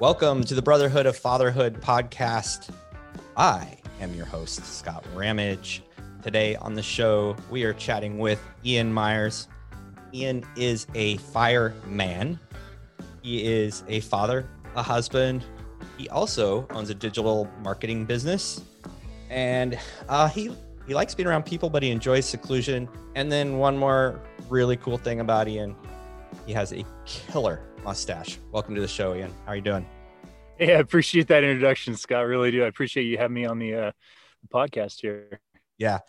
Welcome to the Brotherhood of Fatherhood podcast. I am your host, Scott Ramage. Today on the show, we are chatting with Ian Myers. Ian is a fireman. He is a father, a husband. He also owns a digital marketing business, and uh, he he likes being around people, but he enjoys seclusion. And then one more really cool thing about Ian, he has a killer mustache. Welcome to the show, Ian. How are you doing? Yeah, I appreciate that introduction, Scott. Really do. I appreciate you having me on the, uh, the podcast here. Yeah.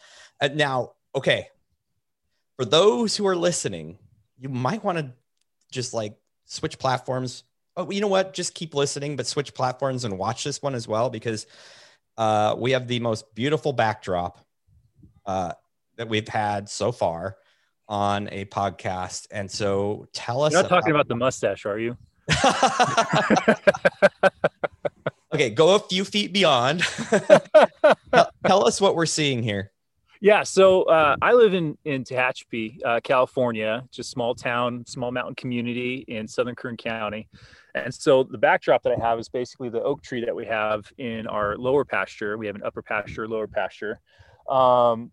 Uh, now, okay. For those who are listening, you might want to just like switch platforms. Oh, you know what? Just keep listening, but switch platforms and watch this one as well because uh, we have the most beautiful backdrop uh, that we've had so far on a podcast. And so tell us. You're not talking about the mustache, are you? okay, go a few feet beyond. tell, tell, us what we're seeing here. Yeah, so uh, I live in in Tehachapi, uh, California, just small town, small mountain community in Southern Kern County. And so the backdrop that I have is basically the oak tree that we have in our lower pasture. We have an upper pasture, lower pasture. Um,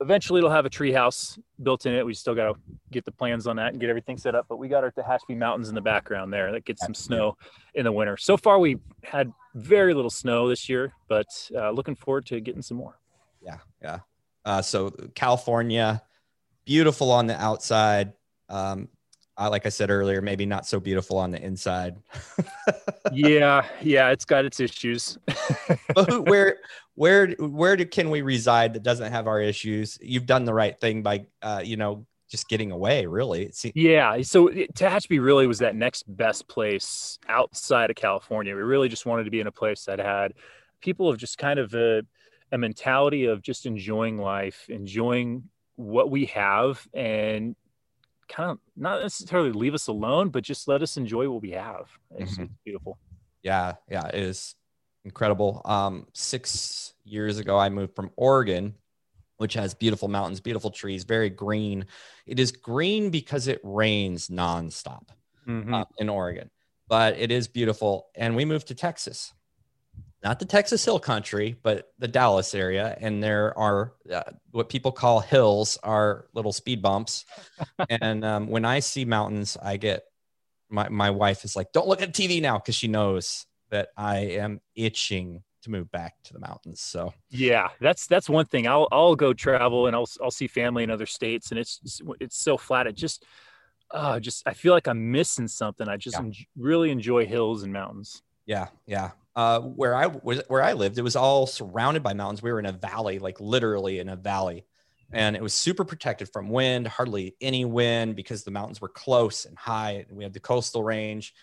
eventually it'll have a tree house built in it. We still got to get the plans on that and get everything set up. But we got our Tehachapi Mountains in the background there that gets some snow in the winter. So far, we had very little snow this year, but uh, looking forward to getting some more. Yeah, yeah. Uh, so California, beautiful on the outside. Um, uh, like I said earlier, maybe not so beautiful on the inside. yeah, yeah, it's got its issues. but who, where, where, where do, can we reside that doesn't have our issues? You've done the right thing by, uh, you know, just getting away. Really, seems- yeah. So Tehachapi really was that next best place outside of California. We really just wanted to be in a place that had people of just kind of a, a mentality of just enjoying life, enjoying what we have, and kind of not necessarily leave us alone, but just let us enjoy what we have. It's, mm-hmm. it's beautiful. Yeah, yeah, it is incredible. Um, six years ago, I moved from Oregon, which has beautiful mountains, beautiful trees, very green. It is green because it rains nonstop mm-hmm. uh, in Oregon, but it is beautiful. And we moved to Texas, not the Texas Hill Country, but the Dallas area. And there are uh, what people call hills, are little speed bumps. and um, when I see mountains, I get my my wife is like, "Don't look at TV now," because she knows that I am itching to move back to the mountains. So yeah, that's that's one thing. I'll I'll go travel and I'll I'll see family in other states, and it's it's so flat. It just uh just I feel like I'm missing something. I just yeah. en- really enjoy hills and mountains. Yeah, yeah uh, where I was, where I lived, it was all surrounded by mountains. We were in a valley, like literally in a valley, and it was super protected from wind, hardly any wind because the mountains were close and high. And we had the coastal range,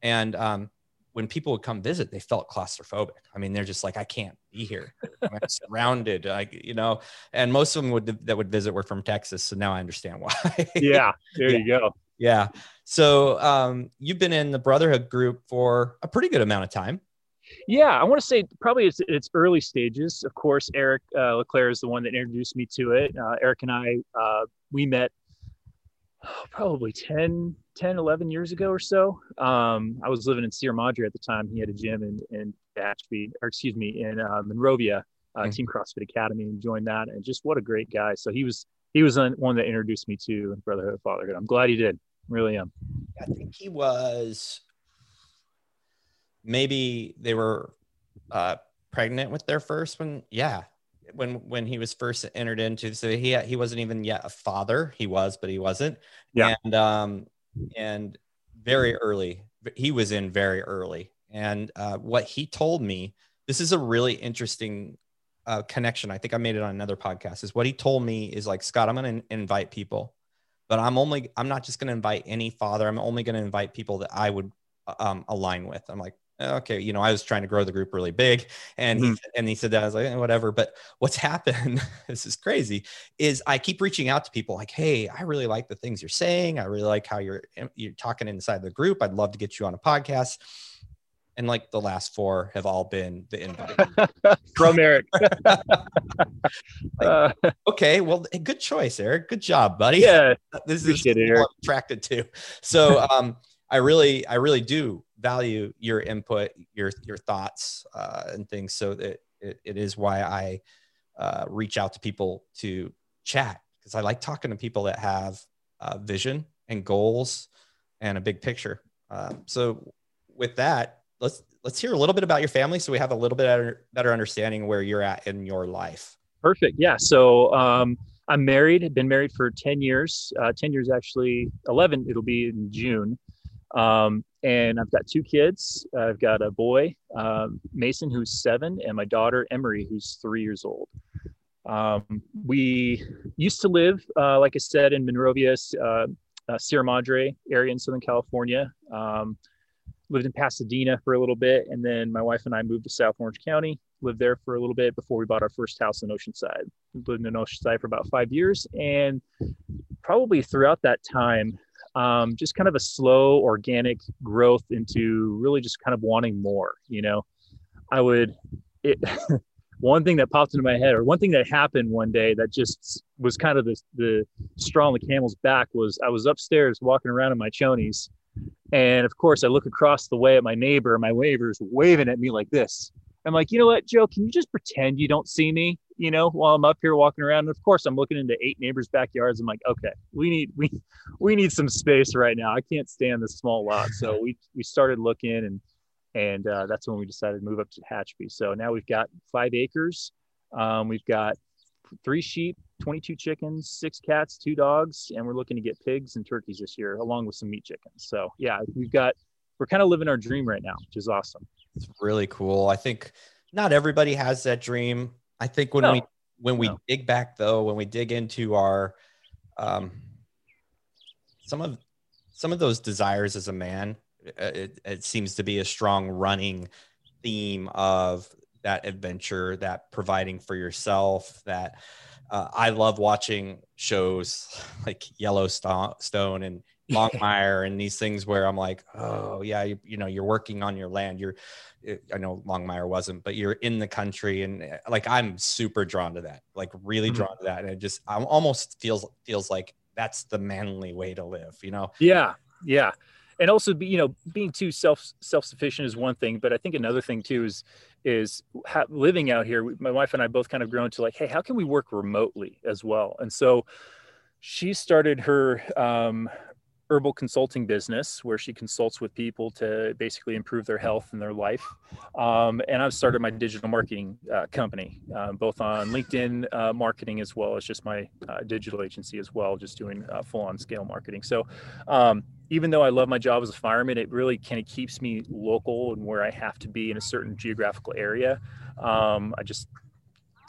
and um, when people would come visit, they felt claustrophobic. I mean, they're just like, I can't be here. I'm surrounded, like you know. And most of them would that would visit were from Texas, so now I understand why. yeah, there yeah. you go. Yeah. So um, you've been in the Brotherhood group for a pretty good amount of time. Yeah, I want to say probably it's its early stages. Of course, Eric uh, Leclaire is the one that introduced me to it. Uh, Eric and I, uh, we met oh, probably 10, 10, 11 years ago or so. Um, I was living in Sierra Madre at the time. He had a gym in, in Ashby, or excuse me, in uh, Monrovia, mm-hmm. Team CrossFit Academy, and joined that. And just what a great guy. So he was he was one that introduced me to Brotherhood Fatherhood. I'm glad he did. Really am. I think he was maybe they were uh, pregnant with their first one. Yeah, when when he was first entered into, so he he wasn't even yet a father. He was, but he wasn't. Yeah, and um and very early, he was in very early. And uh, what he told me, this is a really interesting uh, connection. I think I made it on another podcast. Is what he told me is like Scott, I'm going to invite people, but I'm only I'm not just going to invite any father. I'm only going to invite people that I would um, align with. I'm like, okay, you know, I was trying to grow the group really big, and mm-hmm. he and he said that I was like, eh, whatever. But what's happened? this is crazy. Is I keep reaching out to people like, hey, I really like the things you're saying. I really like how you're you're talking inside the group. I'd love to get you on a podcast. And like the last four have all been the invite from Eric. like, okay, well, good choice, Eric. Good job, buddy. Yeah, this is what I'm attracted to. So, um, I really, I really do value your input, your your thoughts, uh, and things. So that it, it is why I uh, reach out to people to chat because I like talking to people that have uh, vision and goals and a big picture. Uh, so with that, let's let's hear a little bit about your family so we have a little bit better, understanding where you're at in your life. Perfect. Yeah. So um, I'm married. Been married for ten years. Uh, ten years actually. Eleven. It'll be in June. Um, and I've got two kids. I've got a boy, um, Mason, who's seven, and my daughter Emery, who's three years old. Um, we used to live, uh, like I said, in Monrovia, uh, uh, Sierra Madre area in Southern California. Um, lived in Pasadena for a little bit, and then my wife and I moved to South Orange County. Lived there for a little bit before we bought our first house in Oceanside. Lived in Oceanside for about five years, and probably throughout that time, um, just kind of a slow, organic growth into really just kind of wanting more. You know, I would it. one thing that popped into my head or one thing that happened one day that just was kind of the, the straw on the camel's back was i was upstairs walking around in my chonies and of course i look across the way at my neighbor my neighbor's waving at me like this. I'm like you know what joe can you just pretend you don't see me you know while i'm up here walking around? And of course i'm looking into eight neighbors backyards. I'm like okay we need we we need some space right now. I can't stand this small lot. So we we started looking and and uh, that's when we decided to move up to Tehachapi. So now we've got five acres. Um, we've got three sheep, 22 chickens, six cats, two dogs, and we're looking to get pigs and turkeys this year, along with some meat chickens. So yeah, we've got we're kind of living our dream right now, which is awesome. It's really cool. I think not everybody has that dream. I think when no. we when we no. dig back though, when we dig into our um, some of some of those desires as a man it, it seems to be a strong running theme of that adventure, that providing for yourself, that uh, I love watching shows like Yellowstone and Longmire and these things where I'm like, oh yeah, you, you, know, you're working on your land. You're, I know Longmire wasn't, but you're in the country, and uh, like I'm super drawn to that, like really mm-hmm. drawn to that, and it just I almost feels feels like that's the manly way to live, you know? Yeah, yeah and also be, you know being too self self-sufficient is one thing but i think another thing too is is ha- living out here my wife and i both kind of grown to like hey how can we work remotely as well? And so she started her um, herbal consulting business where she consults with people to basically improve their health and their life. Um, and I've started my digital marketing uh, company, uh, both on LinkedIn uh, marketing as well as just my uh, digital agency as well, just doing uh, full on scale marketing. So um, even though I love my job as a fireman, it really kind of keeps me local and where I have to be in a certain geographical area. Um, I just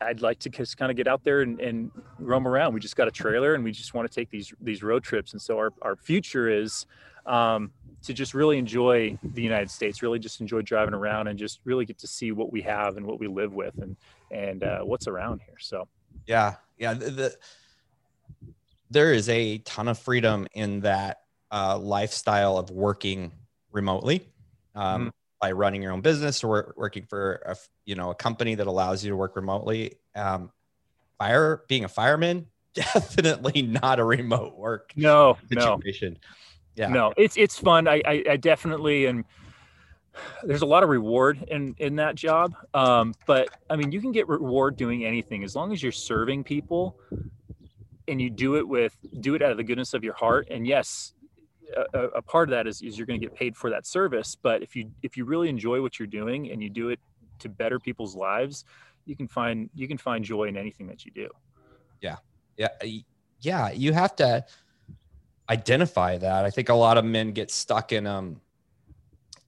I'd like to just kind of get out there and, and roam around. We just got a trailer and we just want to take these these road trips. And so our, our future is um, to just really enjoy the United States, really just enjoy driving around and just really get to see what we have and what we live with and and uh, what's around here. So yeah, yeah. The, the, there is a ton of freedom in that uh, lifestyle of working remotely. Um, mm-hmm by running your own business or working for a you know a company that allows you to work remotely. Um, fire being a fireman definitely not a remote work no situation. No. Yeah, no, it's it's fun. I, I, I definitely and there's a lot of reward in in that job. Um, but I mean, you can get reward doing anything as long as you're serving people and you do it with do it out of the goodness of your heart. And yes, a, a part of that is, is you're going to get paid for that service. But if you if you really enjoy what you're doing and you do it to better people's lives, you can find you can find joy in anything that you do. Yeah, yeah, yeah. You have to identify that. I think a lot of men get stuck in um.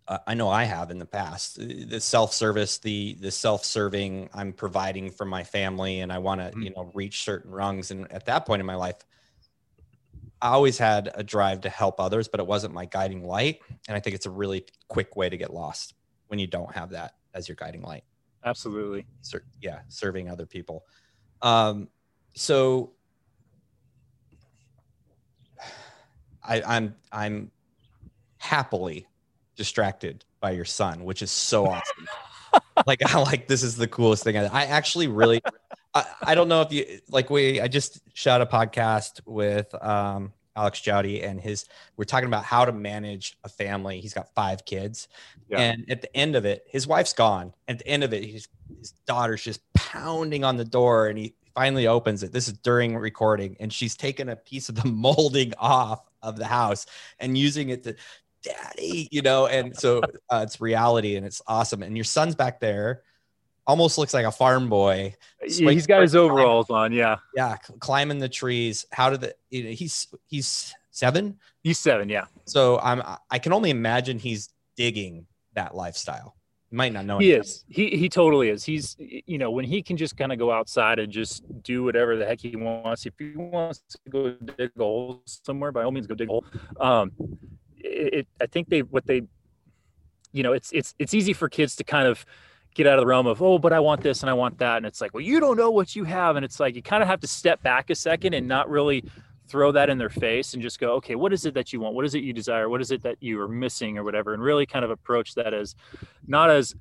I know I have in the past the self-service, the the self-serving. I'm providing for my family, and I want to mm-hmm. you know reach certain rungs. And at that point in my life, I always had a drive to help others, but it wasn't my guiding light. And I think it's a really quick way to get lost when you don't have that as your guiding light. Absolutely. Yeah, serving other people. Um, so I, I'm I'm happily distracted by your son, which is so awesome. like I like this is the coolest thing. I, I actually really I, I don't know if you like we I just shot a podcast with um Alex Jowdy, and his we're talking about how to manage a family. He's got five kids, yeah. and at the end of it, his wife's gone. At the end of it, his his daughter's just pounding on the door, and he finally opens it. This is during recording, and she's taken a piece of the molding off of the house and using it to, daddy, you know. And so uh, it's reality, and it's awesome. And your son's back there almost looks like a farm boy. Yeah, he's got his overalls climbing. on. Yeah. Yeah. Climbing the trees. How did the, you know, he's, he's seven. He's seven. Yeah. So I'm, I can only imagine he's digging that lifestyle. You might not know. He is. He, he totally is. He's, you know, when he can just kind of go outside and just do whatever the heck he wants. If he wants to go dig a hole somewhere, by all means, go dig a hole. Um, it, it I think they, what they, you know, it's, it's, it's easy for kids to kind of, get out of the realm of oh but i want this and i want that. And it's like well you don't know what you have. And it's like you kind of have to step back a second and not really throw that in their face and just go okay what is it that you want? What is it you desire? What is it that you are missing or whatever? And really kind of approach that as not as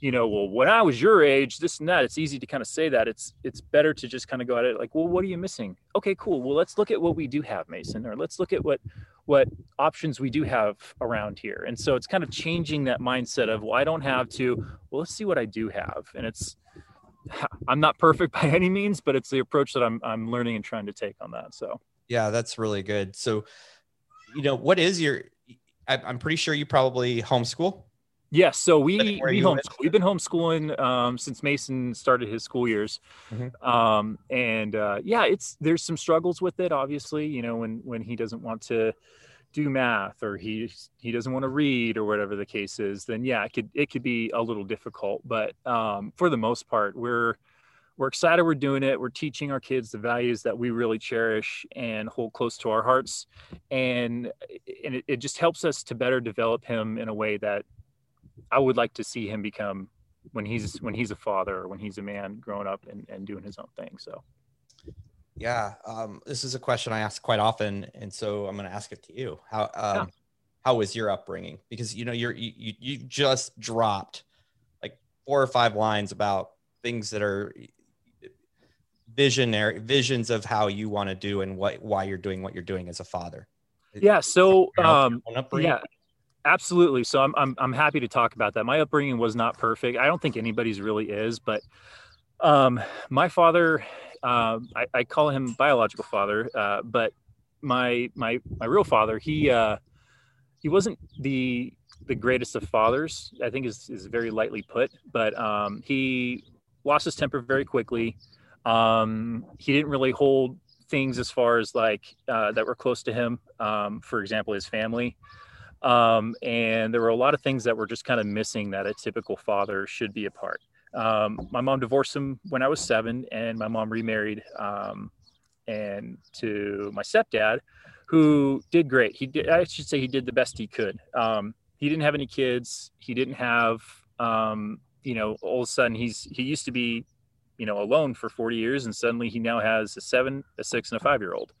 you know well when i was your age this and that it's easy to kind of say that. It's it's better to just kind of go at it like well what are you missing? Okay cool. Well let's look at what we do have mason or let's look at what what options we do have around here. And so it's kind of changing that mindset of, well, I don't have to, well, let's see what I do have. And it's, I'm not perfect by any means, but it's the approach that I'm, I'm learning and trying to take on that. So, yeah, that's really good. So, you know, what is your, I'm pretty sure you probably homeschool. Yes, so we we homeschool. We've been homeschooling um, since Mason started his school years, mm-hmm. um, and uh, yeah, it's there's some struggles with it. Obviously, you know when when he doesn't want to do math or he he doesn't want to read or whatever the case is, then yeah, it could it could be a little difficult. But um, for the most part, we're we're excited we're doing it. We're teaching our kids the values that we really cherish and hold close to our hearts, and and it, it just helps us to better develop him in a way that I would like to see him become when he's when he's a father or when he's a man growing up and, and doing his own thing. So yeah, um, this is a question I ask quite often, and so I'm going to ask it to you. How um, yeah. how was your upbringing? Because you know you're you you just dropped like four or five lines about things that are visionary visions of how you want to do and what why you're doing what you're doing as a father. Yeah. So um, yeah, Absolutely. So I'm, I'm, I'm happy to talk about that. My upbringing was not perfect. I don't think anybody's really is, but um, my father, uh, I, I, call him biological father, uh, but my, my, my real father, he, uh, he wasn't the, the greatest of fathers, I think is, is very lightly put, but um, he lost his temper very quickly. Um, he didn't really hold things as far as like uh, that were close to him. Um, for example, his family. Um, and there were a lot of things that were just kind of missing that a typical father should be a part. Um, my mom divorced him when I was seven, and my mom remarried um, and to my stepdad, who did great. He did, I should say, he did the best he could. Um, he didn't have any kids. He didn't have, um, you know, all of a sudden he's he used to be, you know, alone for 40 years, and suddenly he now has a seven, a six, and a five year old.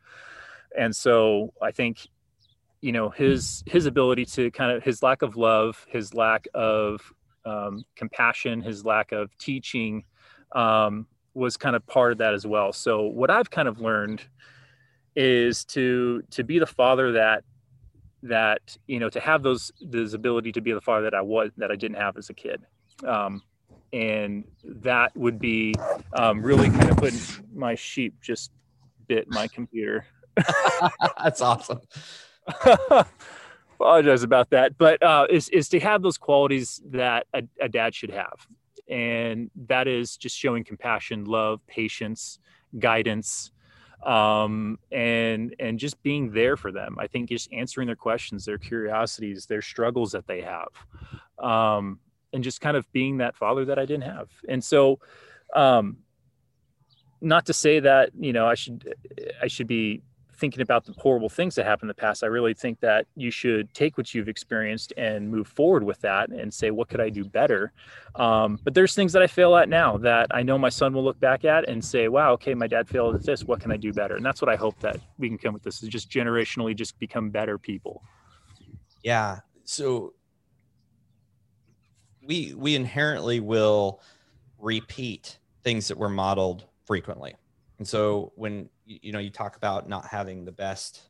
And so I think you know his his ability to kind of his lack of love his lack of um, compassion his lack of teaching um, was kind of part of that as well. So what i've kind of learned is to to be the father that that you know to have those this ability to be the father that i was that i didn't have as a kid. Um, and that would be um, really kind of putting my sheep just bit my computer. That's awesome apologize about that but uh, is, is to have those qualities that a, a, dad should have. And that is just showing compassion love patience guidance um, and and just being there for them. I think just answering their questions their curiosities their struggles that they have um, and just kind of being that father that i didn't have. And so um, not to say that you know i should i should be thinking about the horrible things that happened in the past. I really think that you should take what you've experienced and move forward with that and say, what could I do better? Um, but there's things that I fail at now that I know my son will look back at and say, wow, okay, my dad failed at this. What can I do better? And that's what I hope that we can come with this is just generationally just become better people. Yeah. So we we inherently will repeat things that were modeled frequently. And so when you know you talk about not having the best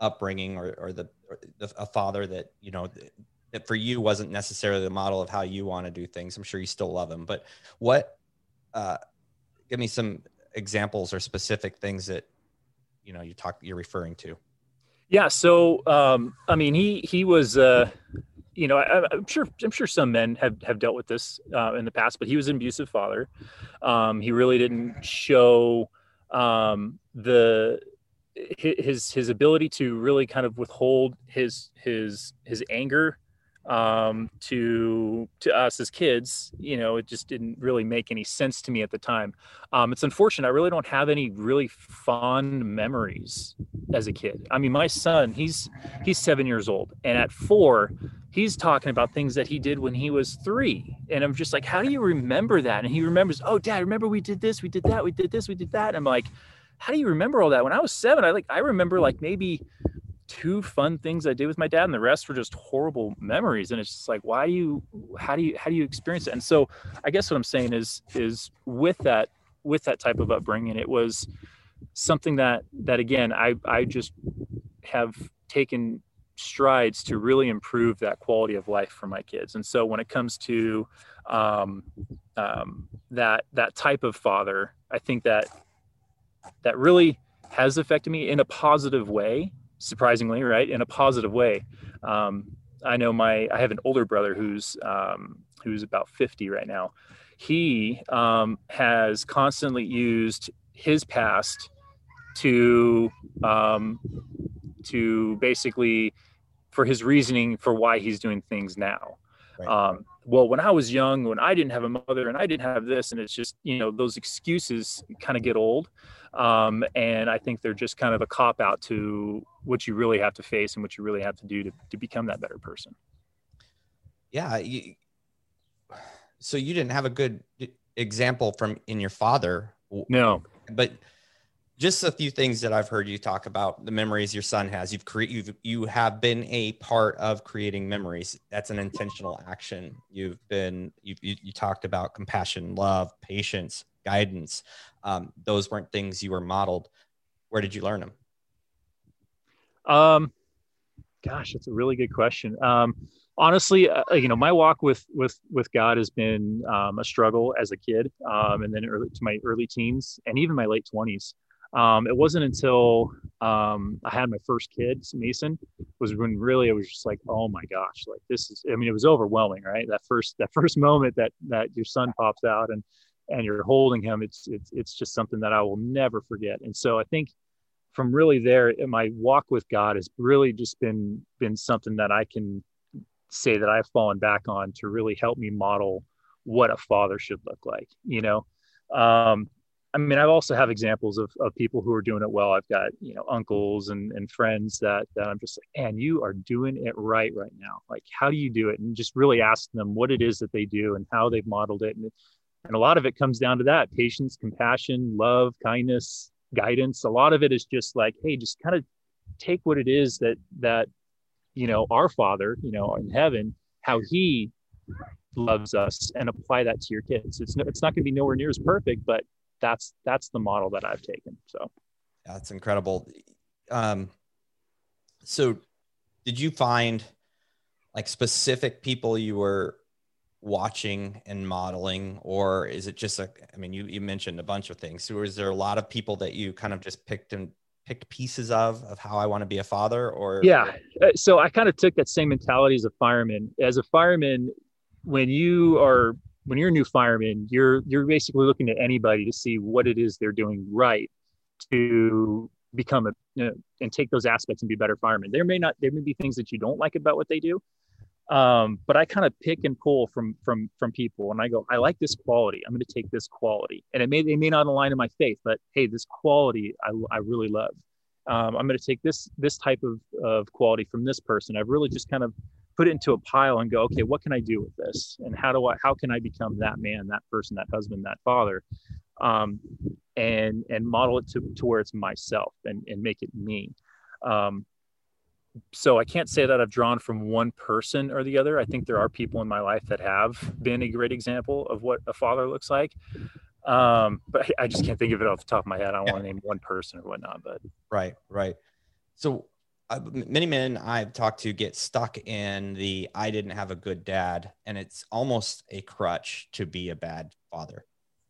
upbringing or, or the, or the a father that you know that for you wasn't necessarily the model of how you want to do things. I'm sure you still love him, but what? Uh, give me some examples or specific things that you know you talk you're referring to. Yeah. So, um, I mean, he he was, uh, you know, I, am sure I'm sure some men have have dealt with this uh, in the past, but he was an abusive father. Um, he really didn't show um, the his his ability to really kind of withhold his his his anger um, to to us as kids. You know, it just didn't really make any sense to me at the time. Um, it's unfortunate. I really don't have any really fond memories as a kid. I mean, my son, he's he's seven years old, and at four, he's talking about things that he did when he was three, and I'm just like, how do you remember that? And he remembers, oh, Dad, remember we did this, we did that, we did this, we did that. And I'm like, how do you remember all that? When I was seven, I like I remember like maybe two fun things I did with my dad, and the rest were just horrible memories. And it's just like, why do you, how do you, how do you experience it? And so, I guess what I'm saying is, is with that, with that type of upbringing, it was something that, that again, I, I just have taken strides to really improve that quality of life for my kids. And so, when it comes to um, um, that that type of father, I think that that really has affected me in a positive way surprisingly, right, in a positive way. Um, I know my I have an older brother who's um, who's about 50 right now. He um, has constantly used his past to um, to basically for his reasoning for why he's doing things now. Right. Um, well, when I was young, when I didn't have a mother and I didn't have this, and it's just you know those excuses kind of get old. Um, and I think they're just kind of a cop out to what you really have to face and what you really have to do to, to become that better person. Yeah. You, so you didn't have a good example from in your father. No. But just a few things that I've heard you talk about the memories your son has. You've created, you've, you have been a part of creating memories. That's an intentional action. You've been, you you, you talked about compassion, love, patience, guidance. Um, those weren't things you were modeled. Where did you learn them? Um, gosh, that's a really good question. Um, honestly, uh, you know, my walk with with with God has been um, a struggle as a kid, um, and then early to my early teens and even my late twenties. Um, it wasn't until um, I had my first kid, Mason, was when really it was just like, oh my gosh, like this is. I mean, it was overwhelming, right? That first that first moment that that your son pops out and and you're holding him, it's it's it's just something that I will never forget. And so I think from really there, my walk with God has really just been been something that I can say that I've fallen back on to really help me model what a father should look like. You know, um, I mean, I also have examples of, of people who are doing it well. I've got, you know, uncles and, and friends that, that I'm just like, man, you are doing it right right now. Like, how do you do it? And just really ask them what it is that they do and how they've modeled it. And, and a lot of it comes down to that patience, compassion, love, kindness, guidance. A lot of it is just like, hey, just kind of take what it is that, that, you know, our father, you know, in heaven, how he loves us and apply that to your kids. It's, it's not going to be nowhere near as perfect, but that's that's the model that I've taken. So that's incredible. Um, so did you find like specific people you were watching and modeling or is it just like i mean you, you mentioned a bunch of things so is there a lot of people that you kind of just picked and picked pieces of of how i want to be a father or yeah uh, so i kind of took that same mentality as a fireman as a fireman when you are when you're a new fireman, you're you're basically looking at anybody to see what it is they're doing right to become a you know, and take those aspects and be better firemen. There may not there may be things that you don't like about what they do, um, but I kind of pick and pull from from from people, and I go, I like this quality. I'm going to take this quality, and it may they may not align in my faith, but hey, this quality I I really love. Um, I'm going to take this this type of of quality from this person. I've really just kind of put it into a pile and go, okay, what can I do with this? And how do I, how can I become that man, that person, that husband, that father? Um, and, and model it to, to where it's myself and, and make it me. Um, so I can't say that I've drawn from one person or the other. I think there are people in my life that have been a great example of what a father looks like. Um, but I just can't think of it off the top of my head. I don't yeah. want to name one person or whatnot, but right, right. So uh, many men I've talked to get stuck in the I didn't have a good dad, and it's almost a crutch to be a bad father.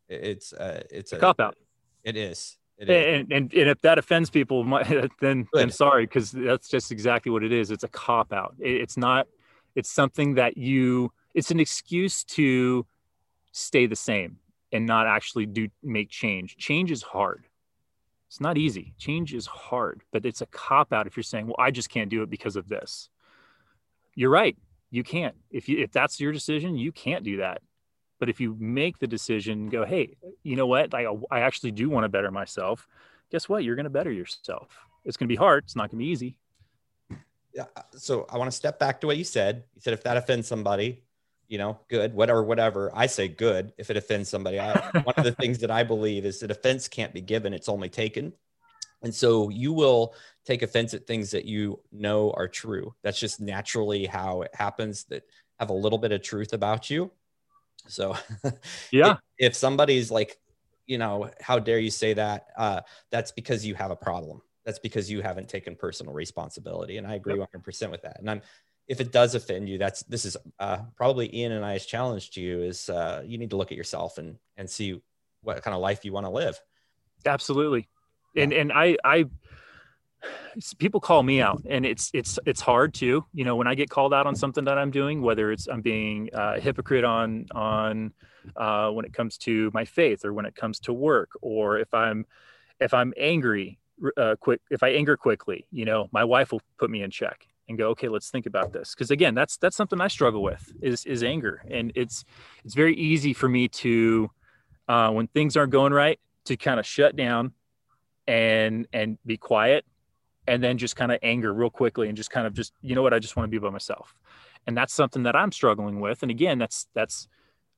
It's uh, it's a, a cop out. It is. It is. And, and, and if that offends people, then then sorry, because that's just exactly what it is. It's a cop out. It's not. It's something that you. It's an excuse to stay the same and not actually do make change. Change is hard it's not easy. Change is hard, but it's a cop out if you're saying, "Well, I just can't do it because of this." You're right. You can't. If you if that's your decision, you can't do that. But if you make the decision, go, "Hey, you know what? I I actually do want to better myself." Guess what? You're going to better yourself. It's going to be hard. It's not going to be easy. Yeah. Uh, so I want to step back to what you said. You said if that offends somebody, you know, good, whatever, whatever. I say good if it offends somebody. I, one of the things that I believe is that offense can't be given, it's only taken. And so you will take offense at things that you know are true. That's just naturally how it happens that have a little bit of truth about you. So, yeah, if, if somebody's like, you know, how dare you say that? Uh, that's because you have a problem. That's because you haven't taken personal responsibility. And I agree yep. 100% with that. And I'm, if it does offend you, that's this is uh, probably Ian and I's challenge to you is uh, you need to look at yourself and and see what kind of life you want to live. Absolutely, yeah. and and I I people call me out and it's it's it's hard too you know when i get called out on something that i'm doing whether it's i'm being a hypocrite on on uh, when it comes to my faith or when it comes to work or if i'm if i'm angry uh, quick if i anger quickly you know my wife will put me in check and go okay let's think about this. Because again that's that's something i struggle with is is anger. And it's it's very easy for me to uh, when things aren't going right to kind of shut down and and be quiet and then just kind of anger real quickly and just kind of just you know what? I just want to be by myself. And that's something that i'm struggling with. And again that's that's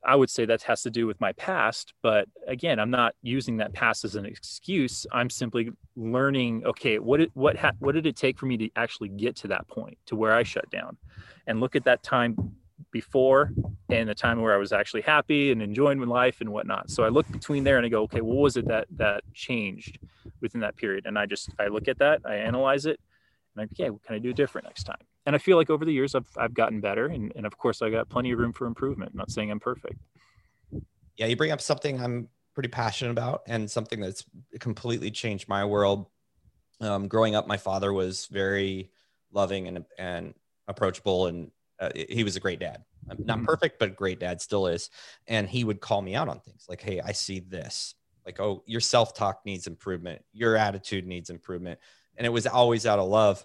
I would say that has to do with my past, but again, I'm not using that past as an excuse. I'm simply learning. Okay, what did what ha- what did it take for me to actually get to that point to where I shut down, and look at that time before and the time where I was actually happy and enjoying my life and whatnot. So I look between there and I go, okay, what was it that that changed within that period? And I just I look at that, I analyze it, and I go, okay, what can I do different next time? And I feel like over the years I've I've gotten better, and and of course I got plenty of room for improvement. I'm not saying I'm perfect. Yeah, you bring up something I'm pretty passionate about, and something that's completely changed my world. Um, growing up, my father was very loving and and approachable, and uh, he was a great dad. Not mm-hmm. perfect, but great dad still is. And he would call me out on things like, "Hey, I see this." Like, "Oh, your self talk needs improvement. Your attitude needs improvement." And it was always out of love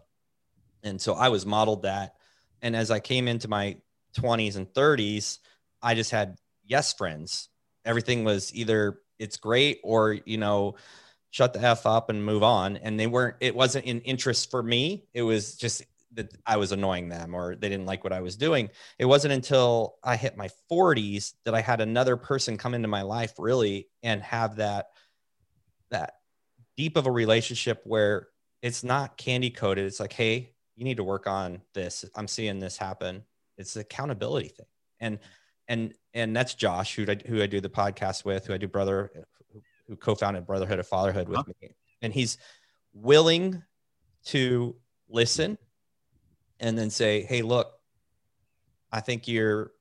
and so I was modeled that. And as I came into my 20s and 30s, I just had yes friends. Everything was either it's great or, you know, shut the F up and move on. And they weren't, it wasn't in interest for me. It was just that I was annoying them or they didn't like what I was doing. It wasn't until I hit my 40s that I had another person come into my life really and have that, that deep of a relationship where it's not candy coated. It's like, hey, you need to work on this. I'm seeing this happen. It's the accountability thing. And and and that's Josh, who I, who I do the podcast with, who I do brother, who co-founded Brotherhood of Fatherhood with uh-huh. me, and he's willing to listen and then say, "Hey, look, I think your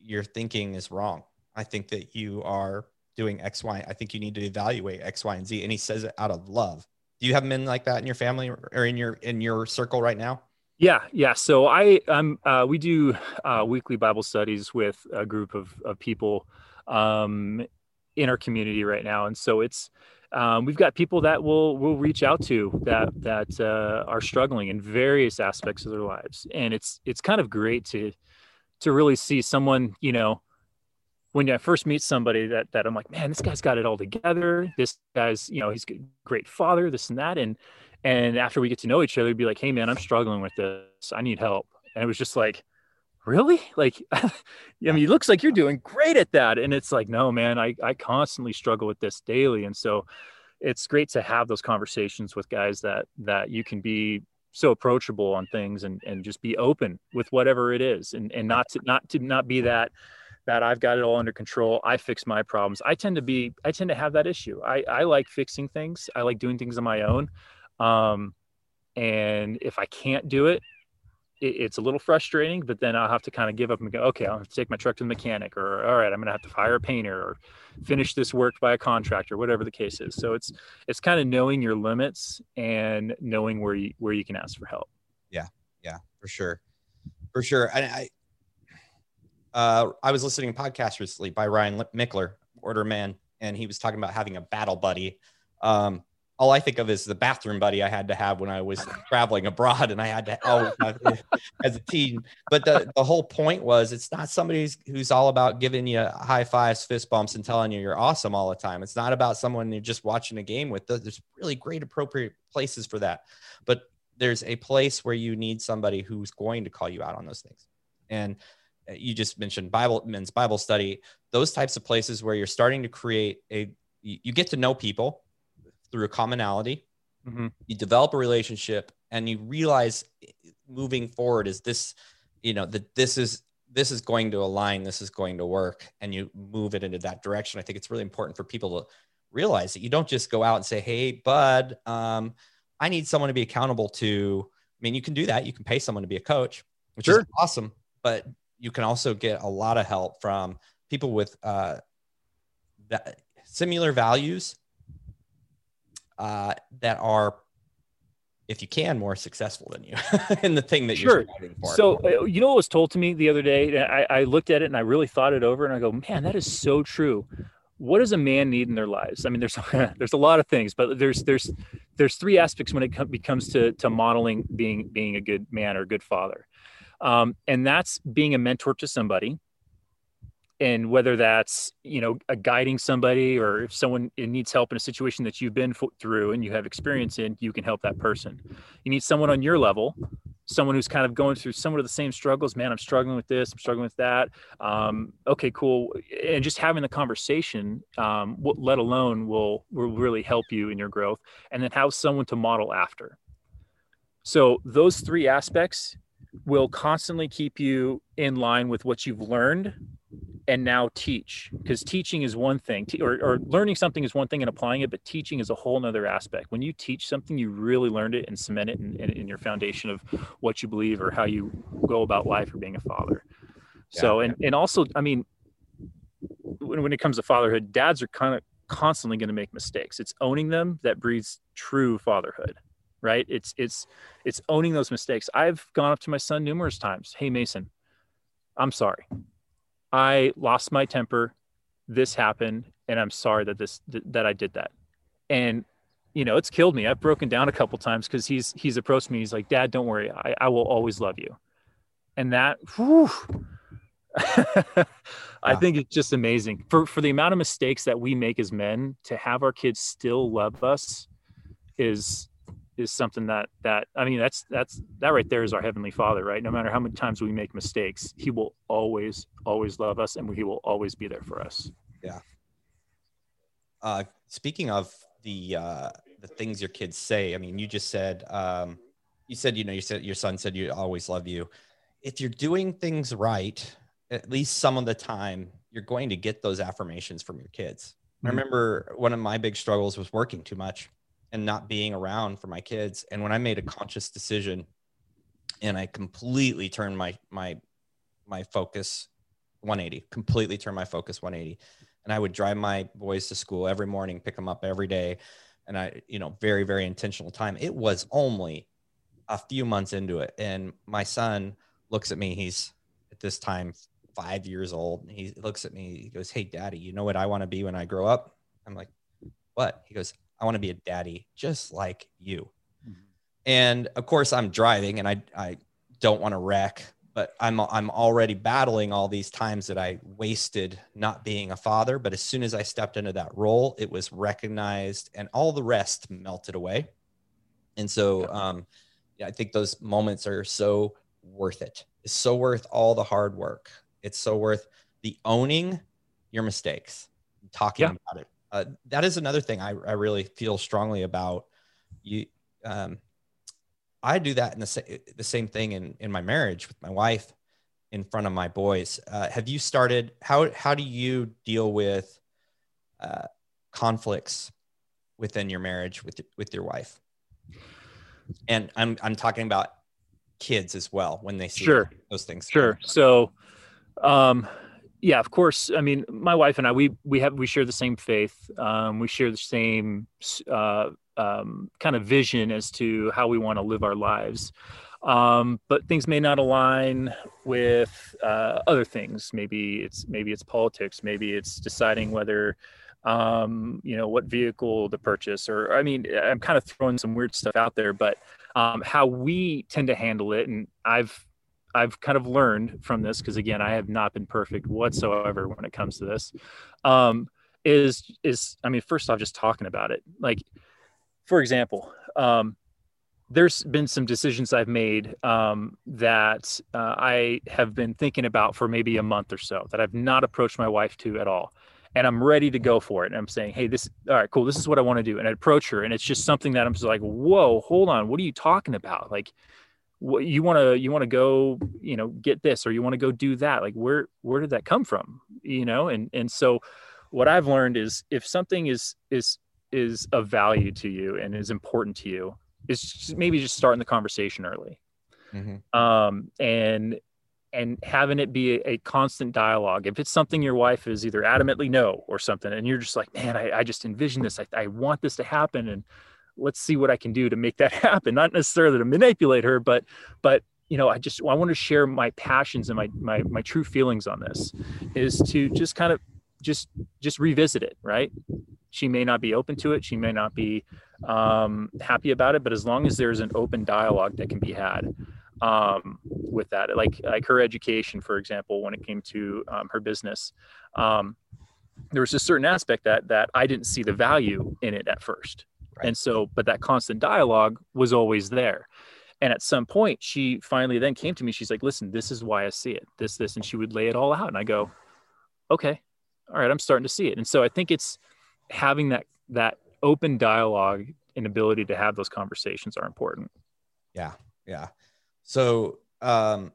your thinking is wrong. I think that you are doing X, Y. I think you need to evaluate X, Y, and Z." And he says it out of love. Do you have men like that in your family or in your in your circle right now? Yeah, yeah. So I, I'm, uh, we do uh, weekly Bible studies with a group of, of people um, in our community right now, and so it's um, we've got people that will will reach out to that that uh, are struggling in various aspects of their lives, and it's it's kind of great to to really see someone, you know, when I first meet somebody that that I'm like, man, this guy's got it all together. This guy's, you know, he's a great father, this and that, and and after we get to know each other, we'd be like, hey, man, I'm struggling with this. I need help. And it was just like, really? Like, I mean, it looks like you're doing great at that. And it's like, no, man, I, I constantly struggle with this daily. And so it's great to have those conversations with guys that, that you can be so approachable on things and, and just be open with whatever it is and, and not to, not to not be that, that I've got it all under control. I fix my problems. I tend to be, I tend to have that issue. I, I like fixing things. I like doing things on my own. Um, and if I can't do it, it, it's a little frustrating. But then I'll have to kind of give up and go, okay, I'll have to take my truck to the mechanic, or all right, I'm gonna have to hire a painter, or finish this work by a contractor, whatever the case is. So it's it's kind of knowing your limits and knowing where you where you can ask for help. Yeah, yeah, for sure, for sure. And I, uh, I was listening to a podcast recently by Ryan Michler, Order Man, and he was talking about having a battle buddy. Um, all I think of is the bathroom buddy I had to have when I was traveling abroad, and I had to always have as a teen. But the, the whole point was it's not somebody who's all about giving you high fives, fist bumps, and telling you you're awesome all the time. It's not about someone you're just watching a game with. There's really great, appropriate places for that. But there's a place where you need somebody who's going to call you out on those things. And uh, you just mentioned Bible men's Bible study, those types of places where you're starting to create a you get to know people through a commonality. Mm-hmm. You develop a relationship and you realize moving forward is this, you know, that this is this is going to align, this is going to work, and you move it into that direction. I think it's really important for people to realize that you don't just go out and say, "Hey, bud, um, I need someone to be accountable to." I mean, you can do that. You can pay someone to be a coach, which sure. is awesome. But you can also get a lot of help from people with uh, that similar values uh, that are if you can more successful than you in the thing that sure. you're. So uh, you know what was told to me the other day? I, I looked at it and I really thought it over and I go, man, that is so true. What does a man need in their lives? I mean, there's there's a lot of things, but there's there's there's three aspects when it comes to to modeling being being a good man or a good father, um, and that's being a mentor to somebody, and whether that's you know a guiding somebody or if someone needs help in a situation that you've been through and you have experience in you can help that person. You need someone on your level someone who's kind of going through some of the same struggles man i'm struggling with this i'm struggling with that um, okay cool and just having the conversation um, let alone will will really help you in your growth and then have someone to model after. So those three aspects will constantly keep you in line with what you've learned and now teach because teaching is one thing or, or learning something is one thing and applying it but teaching is a whole nother aspect. When you teach something you really learned it and cement it in, in, in your foundation of what you believe or how you go about life or being a father. Yeah. so and, and also i mean when, when it comes to fatherhood dads are kind of constantly going to make mistakes. It's owning them that breeds true fatherhood right? It's it's it's owning those mistakes. I've gone up to my son numerous times. Hey mason i'm sorry I lost my temper. This happened, and I'm sorry that this that I did that. And you know, it's killed me. I've broken down a couple times because he's he's approached me. He's like, "Dad, don't worry. I, I will always love you." And that, whew, I think it's just amazing for for the amount of mistakes that we make as men to have our kids still love us is is something that that I mean that's that's that right there is our heavenly Father, right? No matter how many times we make mistakes, He will always always love us, and He will always be there for us. Yeah. Uh, speaking of the uh, the things your kids say, I mean, you just said um, you said you know you said your son said you always love you. If you're doing things right, at least some of the time, you're going to get those affirmations from your kids. Mm-hmm. I remember one of my big struggles was working too much and not being around for my kids. And when I made a mm-hmm. conscious decision and I completely turned my my my focus 180, completely turned my focus 180. And I would drive my boys to school every morning, pick them up every day. And I, you know, very, very intentional time. It was only a few months into it. And my son looks at me, he's at this time five years old. He looks at me, he goes, Hey, daddy, you know what I want to be when I grow up? I'm like, What? He goes, I want to be a daddy just like you. Mm-hmm. And of course, I'm driving and I, I don't want to wreck, but I'm, I'm already battling all these times that I wasted not being a father. But as soon as I stepped into that role, it was recognized and all the rest melted away. And so, um, yeah, I think those moments are so worth it. It's so worth all the hard work. It's so worth the owning your mistakes, talking yeah. about it, uh, that is another thing I, I really feel strongly about. You, um, I do that in the, sa- the same thing in, in my marriage with my wife in front of my boys. Uh, have you started, how, how do you deal with uh, conflicts within your marriage with, with your wife? and I'm I'm talking about kids as well when they see sure. those things. Sure. So, um, yeah, of course. I mean, my wife and I, we we have we share the same faith. Um, we share the same uh, um, kind of vision as to how we want to live our lives. Um, but things may not align with uh, other things. Maybe it's maybe it's politics. Maybe it's deciding whether um, you know what vehicle to purchase. Or I mean, I'm kind of throwing some weird stuff out there, but um, how we tend to handle it, and I've I've kind of learned from this because again, I have not been perfect whatsoever when it comes to this. Um, is is I mean, first off, just talking about it. Like, for example, um, there's been some decisions I've made um, that uh, I have been thinking about for maybe a month or so that I've not approached my wife to at all. And I'm ready to go for it. And I'm saying, hey, this, all right, cool. This is what I want to do. And I approach her, and it's just something that I'm just like, whoa, hold on. What are you talking about? Like, what you want to you want to go you know get this or you want to go do that. Like where where did that come from? You know and and so what i've learned is if something is is is of value to you and is important to you is just maybe just starting the conversation early. Mm-hmm. um and and having it be a, a, constant dialogue. If it's something your wife is either adamantly no or something and you're just like man i, I just envision this. I, I want this to happen. And let's see what I can do to make that happen. Not necessarily to manipulate her, but but you know, I just I want to share my passions and my my my true feelings on this is to just kind of just just revisit it, right? She may not be open to it, she may not be um, happy about it, but as long as there's an open dialogue that can be had um, with that, like like her education, for example, when it came to um, her business, um, there was a certain aspect that that I didn't see the value in it at first, Right. And so, but that constant dialogue was always there. And at some point, she finally then came to me. She's like, listen, this is why I see it, this, this. And she would lay it all out. And I go, okay, all right, I'm starting to see it. And so I think it's having that, that open dialogue and ability to have those conversations are important. Yeah. Yeah. So, um,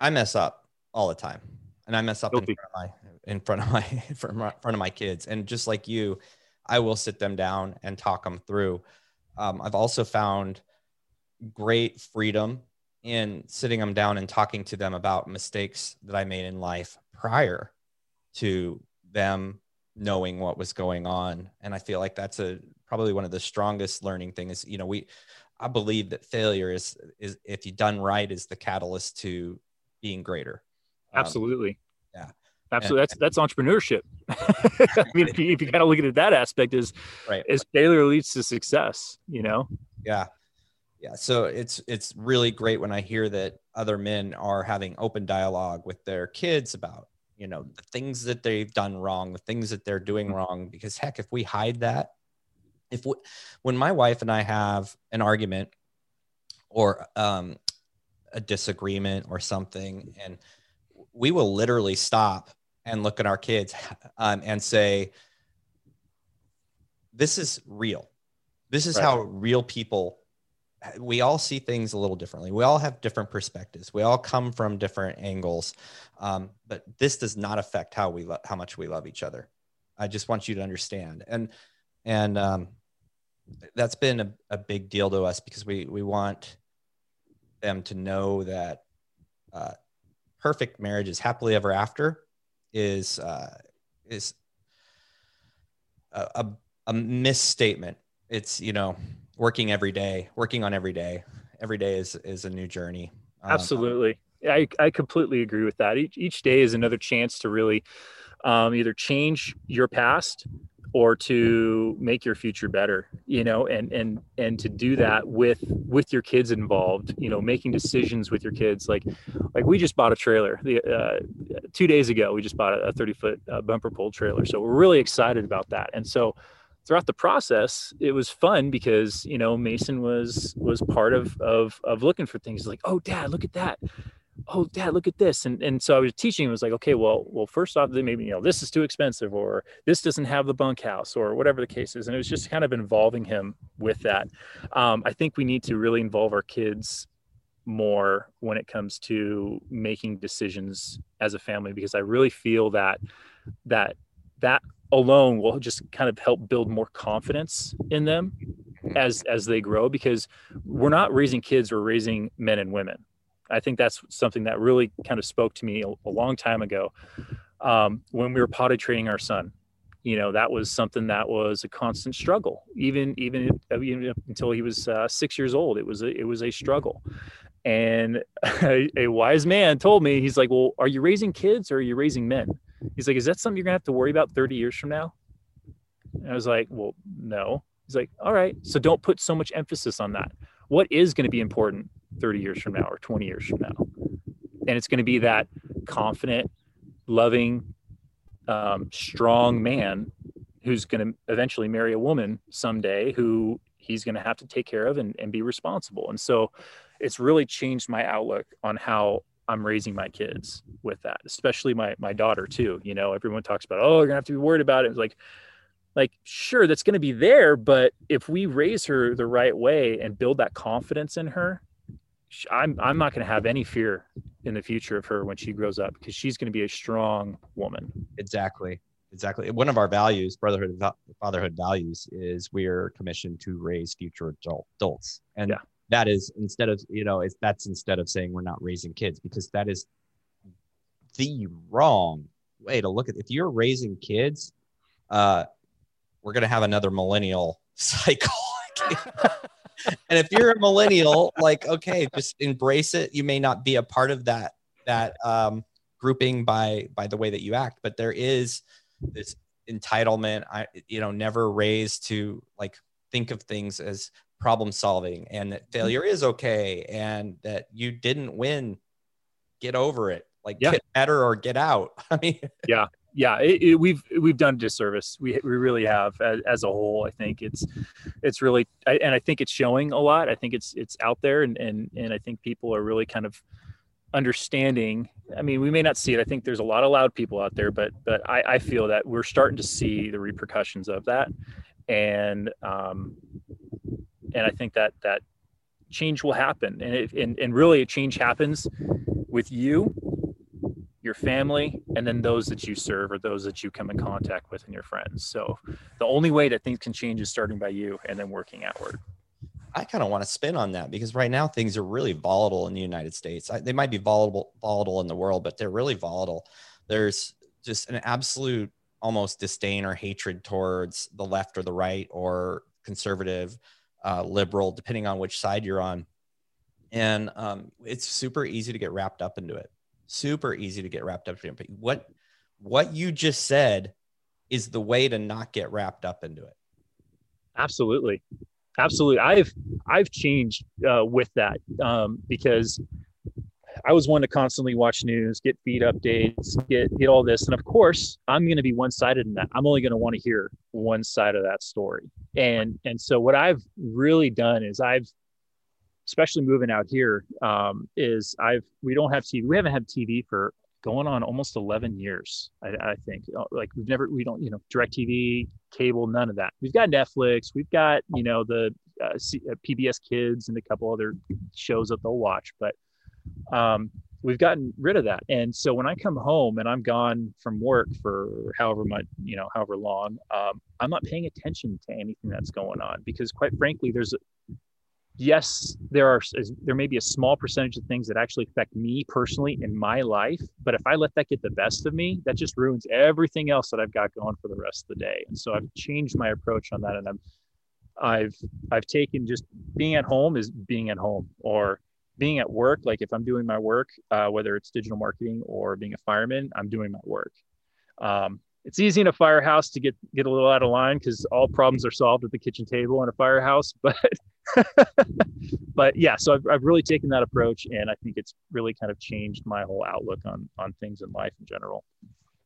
I mess up all the time and I mess up in front of my, in front of my, in front of my kids. And just like you, I will sit them down and talk them through. Um, I've also found great freedom in sitting them down and talking to them about mistakes that I made in life prior to them knowing what was going on. And I feel like that's a probably one of the strongest learning things. You know, we I believe that failure is is if you done right is the catalyst to being greater. Um, Absolutely. Um, yeah absolutely. That's that's entrepreneurship. I mean if you, if you kind of look at it that aspect is right. as failure leads to success you know? Yeah. Yeah so it's it's really great when i hear that other men are having open dialogue with their kids about you know the things that they've done wrong the things that they're doing mm-hmm. wrong because heck if we hide that if we, when my wife and i have an argument or um, a disagreement or something and we will literally stop and look at our kids um, and say, this is real. This is right. how real people, we all see things a little differently. We all have different perspectives. We all come from different angles. Um, but this does not affect how we, lo- how much we love each other. I just want you to understand. And, and, um, that's been a, a big deal to us because we, we want them to know that, uh, perfect marriage is happily ever after is uh, is a, a, a misstatement. It's you know working every day, working on every day. Every day is is a new journey. Um, Absolutely, I I completely agree with that. Each each day is another chance to really um, either change your past or to make your future better you know and and and to do that with with your kids involved you know making decisions with your kids. Like like we just bought a trailer the uh, two days ago. We just bought a 30 foot uh, bumper pull trailer. So we're really excited about that. And so throughout the process it was fun because you know mason was was part of of of looking for things. Like oh dad look at that oh dad look at this and and so i was teaching him was like okay well well first off maybe you know this is too expensive or this doesn't have the bunkhouse or whatever the case is and it was just kind of involving him with that. Um, i think we need to really involve our kids more when it comes to making decisions as a family because i really feel that that that alone will just kind of help build more confidence in them as as they grow because we're not raising kids we're raising men and women i think that's something that really kind of spoke to me a, a long time ago um, when we were potty training our son. You know that was something that was a constant struggle even even, even until he was uh, six years old it was a, it was a struggle. And a, a, wise man told me he's like well are you raising kids or are you raising men? He's like is that something you're gonna have to worry about 30 years from now? And i was like well no. He's like all right so don't put so much emphasis on that. What is going to be important 30 years from now or 20 years from now and it's going to be that confident loving um, strong man who's going to eventually marry a woman someday who he's going to have to take care of and, and be responsible. And so it's really changed my outlook on how I'm raising my kids with that, especially my my daughter too. You know, everyone talks about, oh, you're gonna have to be worried about it. It's like, like sure, that's gonna be there, but if we raise her the right way and build that confidence in her, I'm I'm not gonna have any fear in the future of her when she grows up because she's going to be a strong woman. Exactly. Exactly. One of our values, brotherhood, fatherhood values, is we are commissioned to raise future adult, adults. And yeah. that is instead of, you know, it's, that's instead of saying we're not raising kids because that is the wrong way to look at it. If you're raising kids, uh, we're going to have another millennial cycle. and if you're a millennial, like, okay, just embrace it. You may not be a part of that that um, grouping by by the way that you act, but there is this entitlement. I you know never raised to like think of things as problem solving and that failure is okay and that you didn't win. Get over it. Like yeah. get better or get out. I mean, yeah, yeah, it, it, we've we've done a disservice. We we really have as, as, a whole. I think it's it's really and I think it's showing a lot. I think it's it's out there and and and I think people are really kind of understanding. I mean, we may not see it. I think there's a lot of loud people out there, but but I, I feel that we're starting to see the repercussions of that, and um, and I think that that change will happen, and it, and and really a change happens with you your family, and then those that you serve or those that you come in contact with and your friends. So the only way that things can change is starting by you and then working outward. I kind of want to spin on that because right now things are really volatile in the United States. I, they might be volatile volatile in the world, but they're really volatile. There's just an absolute almost disdain or hatred towards the left or the right or conservative, uh, liberal, depending on which side you're on. And um, it's super easy to get wrapped up into it super easy to get wrapped up in. But what what you just said is the way to not get wrapped up into it. Absolutely, absolutely. I've I've changed uh, with that um, because I was one to constantly watch news, get feed updates, get get all this, and of course, I'm going to be one sided in that. I'm only going to want to hear one side of that story, and and so what I've really done is I've especially moving out here, um, is I've we don't have TV. We haven't had TV for going on almost 11 years. I, I think uh, like we've never we don't you know DirecTV, cable, none of that. We've got Netflix. We've got you know the uh, C, uh, PBS Kids and a couple other shows that they'll watch, but um, we've gotten rid of that. And so when I come home and I'm gone from work for however much, you know, however long, um, I'm not paying attention to anything that's going on because quite frankly, there's yes, there are there may be a small percentage of things that actually affect me personally in my life, but if I let that get the best of me, that just ruins everything else that I've got going for the rest of the day. And so I've changed my approach on that, and I'm I've I've taken just being at home is being at home, or being at work. Like if I'm doing my work, uh, whether it's digital marketing or being a fireman, I'm doing my work. Um, it's easy in a firehouse to get get a little out of line because all problems are solved at the kitchen table in a firehouse, but but yeah, so I've, I've really taken that approach, and I think it's really kind of changed my whole outlook on on things in life in general.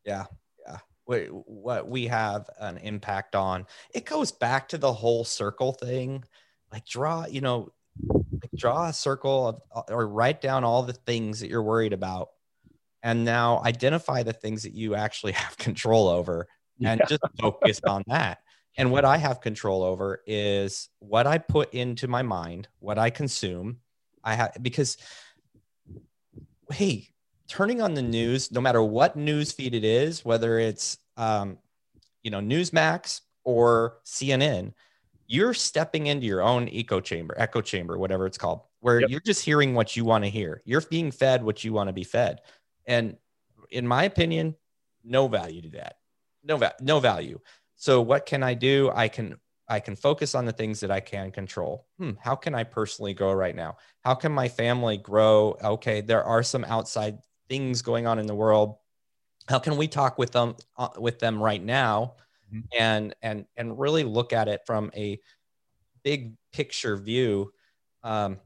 Yeah, yeah. What what we have an impact on it goes back to the whole circle thing. Like draw, you know, like draw a circle of, or write down all the things that you're worried about, and now identify the things that you actually have control over, and yeah. just focus on that and what I have control over is what I put into my mind, what I consume. I have because hey, turning on the news, no matter what news feed it is, whether it's um, you know Newsmax or CNN, you're stepping into your own echo chamber, echo chamber, whatever it's called, where Yep. you're just hearing what you want to hear. You're being fed what you want to be fed. And in my opinion, no value to that. No, va- no value. So what can I do? I can I can focus on the things that I can control. Hmm, how can I personally grow right now? How can my family grow? Okay, there are some outside things going on in the world. How can we talk with them uh, with them right now, Mhm. and and and really look at it from a big picture view? Um,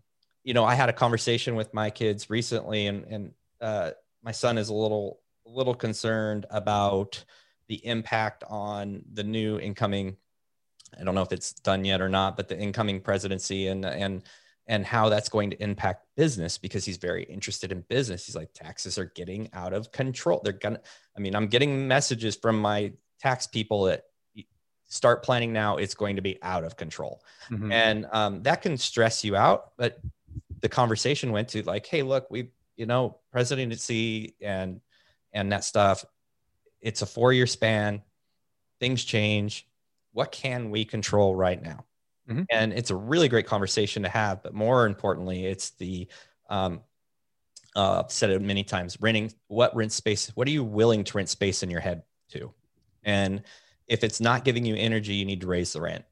you know, I had a conversation with my kids recently, and and uh, my son is a little a little concerned about the impact on the new incoming I don't know if it's done yet or not, but the incoming presidency and and and how that's going to impact business because he's very interested in business. He's like taxes are getting out of control. They're gonna. I mean, I'm getting messages from my tax people that start planning now. It's going to be out of control, Mhm. and um, that can stress you out. But the conversation went to like, hey, look, we you know presidency and and that stuff. It's a four year span. Things change what can we control right now Mhm. and it's a really great conversation to have but more importantly it's the um uh I've said it many times renting what rent space what are you willing to rent space in your head to and if it's not giving you energy you need to raise the rent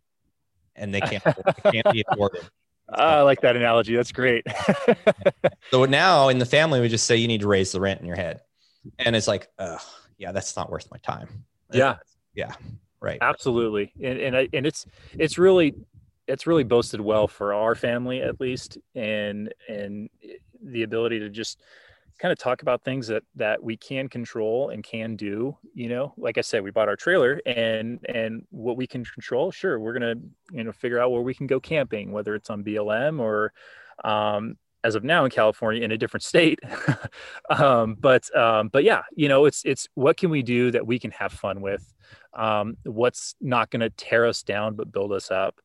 and they can't it can't be afforded Ah, I like that analogy. That's great. so now in the family we just say you need to raise the rent in your head and it's like uh yeah that's not worth my time yeah, Yeah. right absolutely. And and I, and it's it's really it's really boasted well for our family at least, and and the ability to just kind of talk about things that that we can control and can do you know like i said we bought our trailer and and what we can control sure we're gonna you know figure out where we can go camping whether it's on blm or um as of now in california in a different state. Um but um but yeah you know it's it's what can we do that we can have fun with? Um what's not going to tear us down but build us up?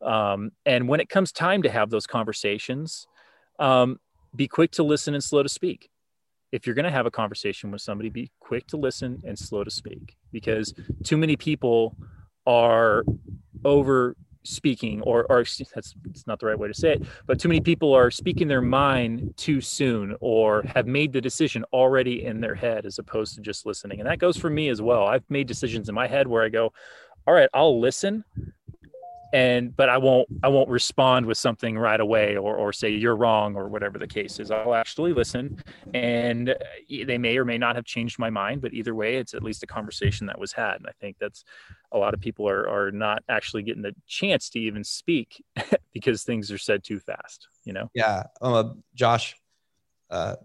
Um and when it comes time to have those conversations um be quick to listen and slow to speak. If you're going to have a conversation with somebody, be quick to listen and slow to speak because too many people are over speaking or, or that's, it's not the right way to say it, but too many people are speaking their mind too soon or have made the decision already in their head as opposed to just listening. And that goes for me as well. I've made decisions in my head where I go, all right, I'll listen and but I won't I won't respond with something right away or or say you're wrong or whatever the case is. I'll actually listen, and uh, they may or may not have changed my mind, but either way, it's at least a conversation that was had. And I think that's a lot of people are are not actually getting the chance to even speak because things are said too fast. You know? Yeah. Uh, Josh, uh,